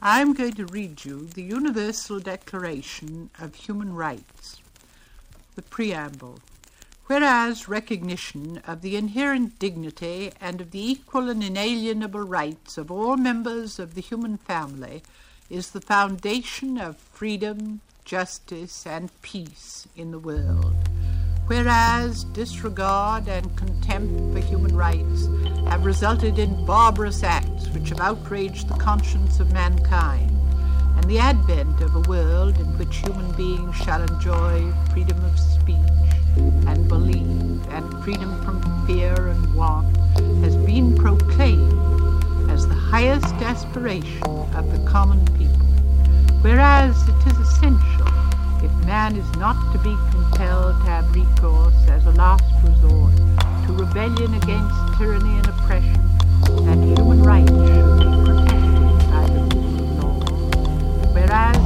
I'm going to read you the Universal Declaration of Human Rights. The Preamble. Whereas recognition of the inherent dignity and of the equal and inalienable rights of all members of the human family is the foundation of freedom, justice, and peace in the world. Whereas disregard and contempt for human rights have resulted in barbarous acts which have outraged the conscience of mankind, and the advent of a world in which human beings shall enjoy freedom of speech and belief and freedom from fear and want has been proclaimed as the highest aspiration of the common people. Whereas it is essential, if man is not to be compelled to have recourse as a last resort to rebellion against tyranny and oppression, that human rights should be protected by the rule of law. Whereas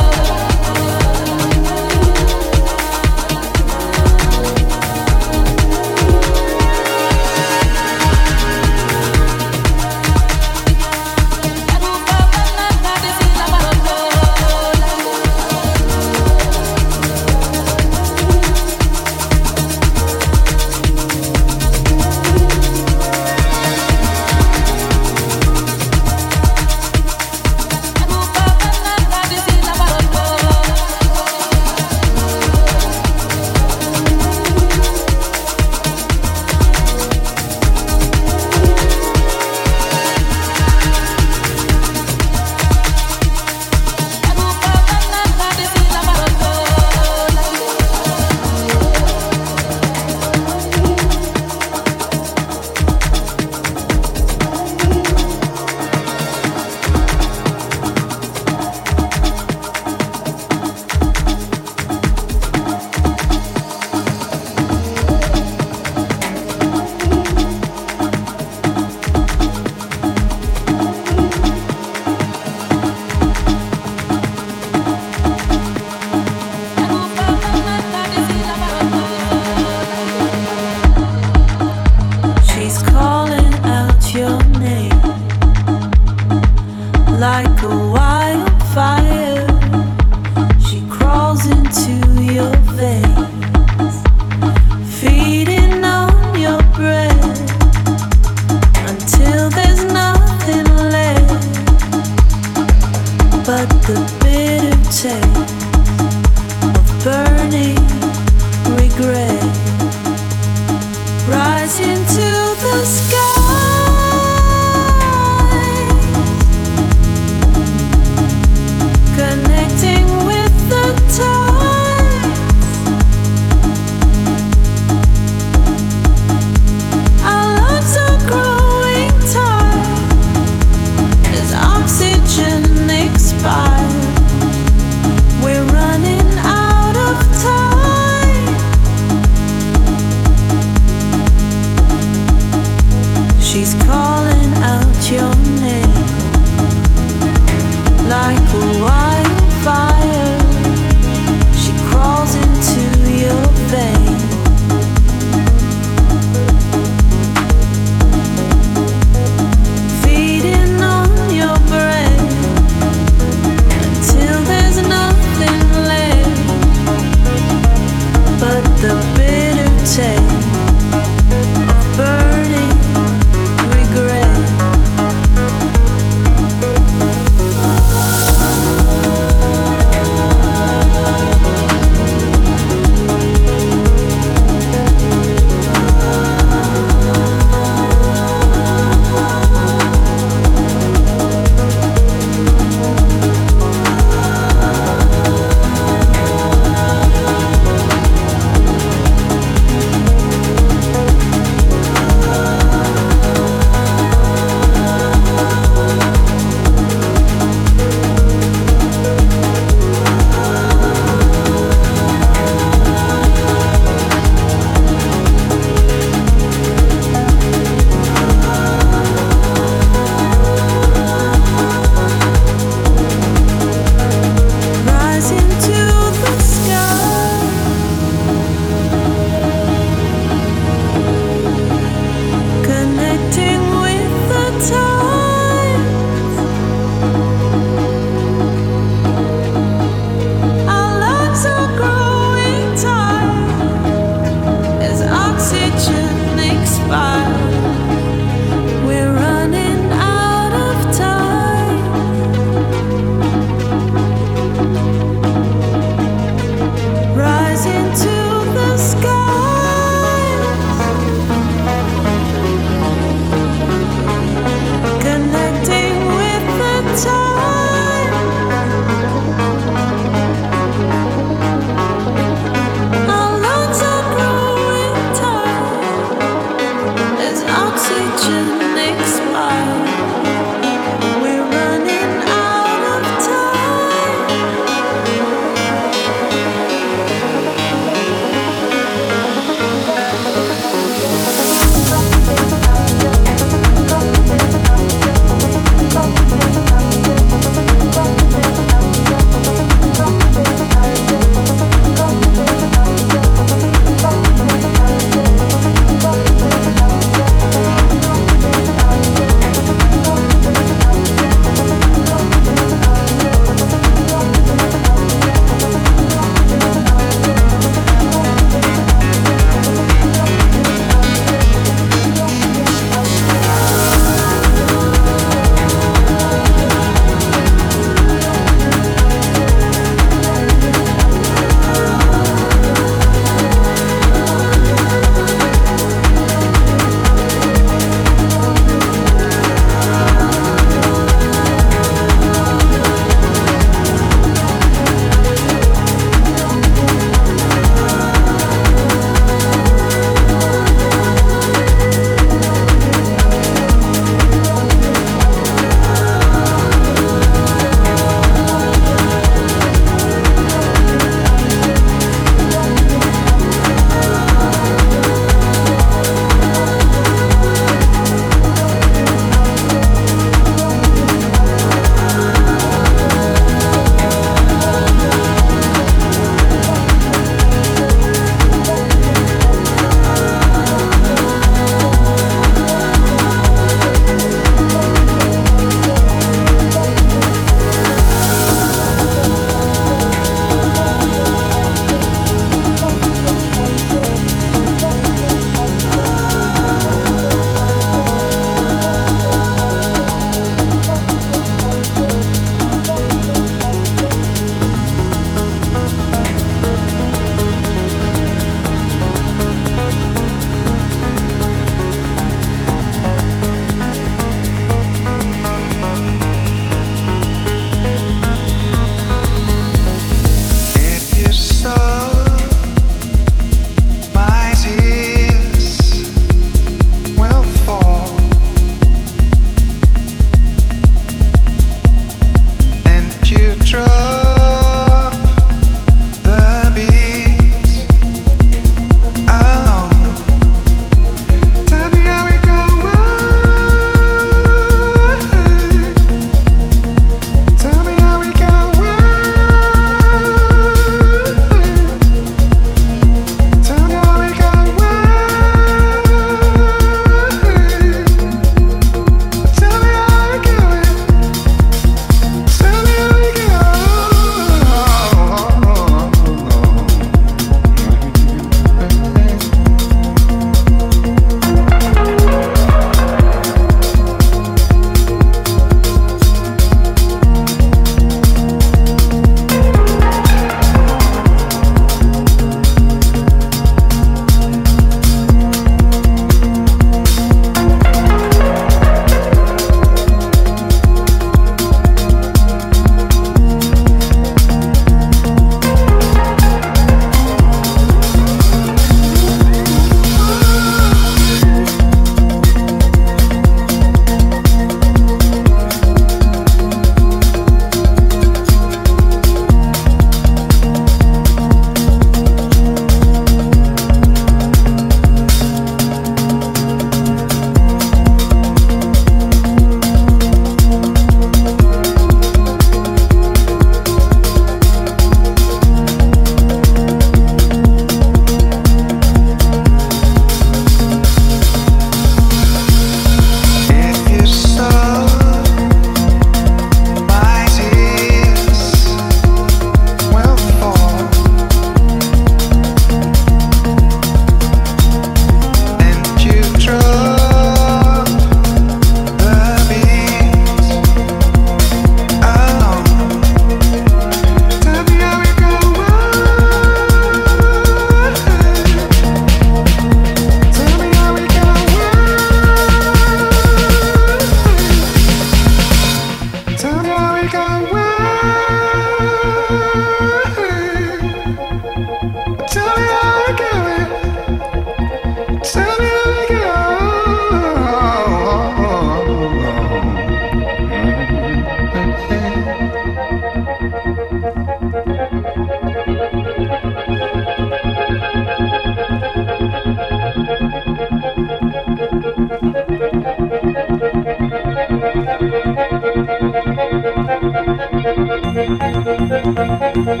If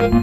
you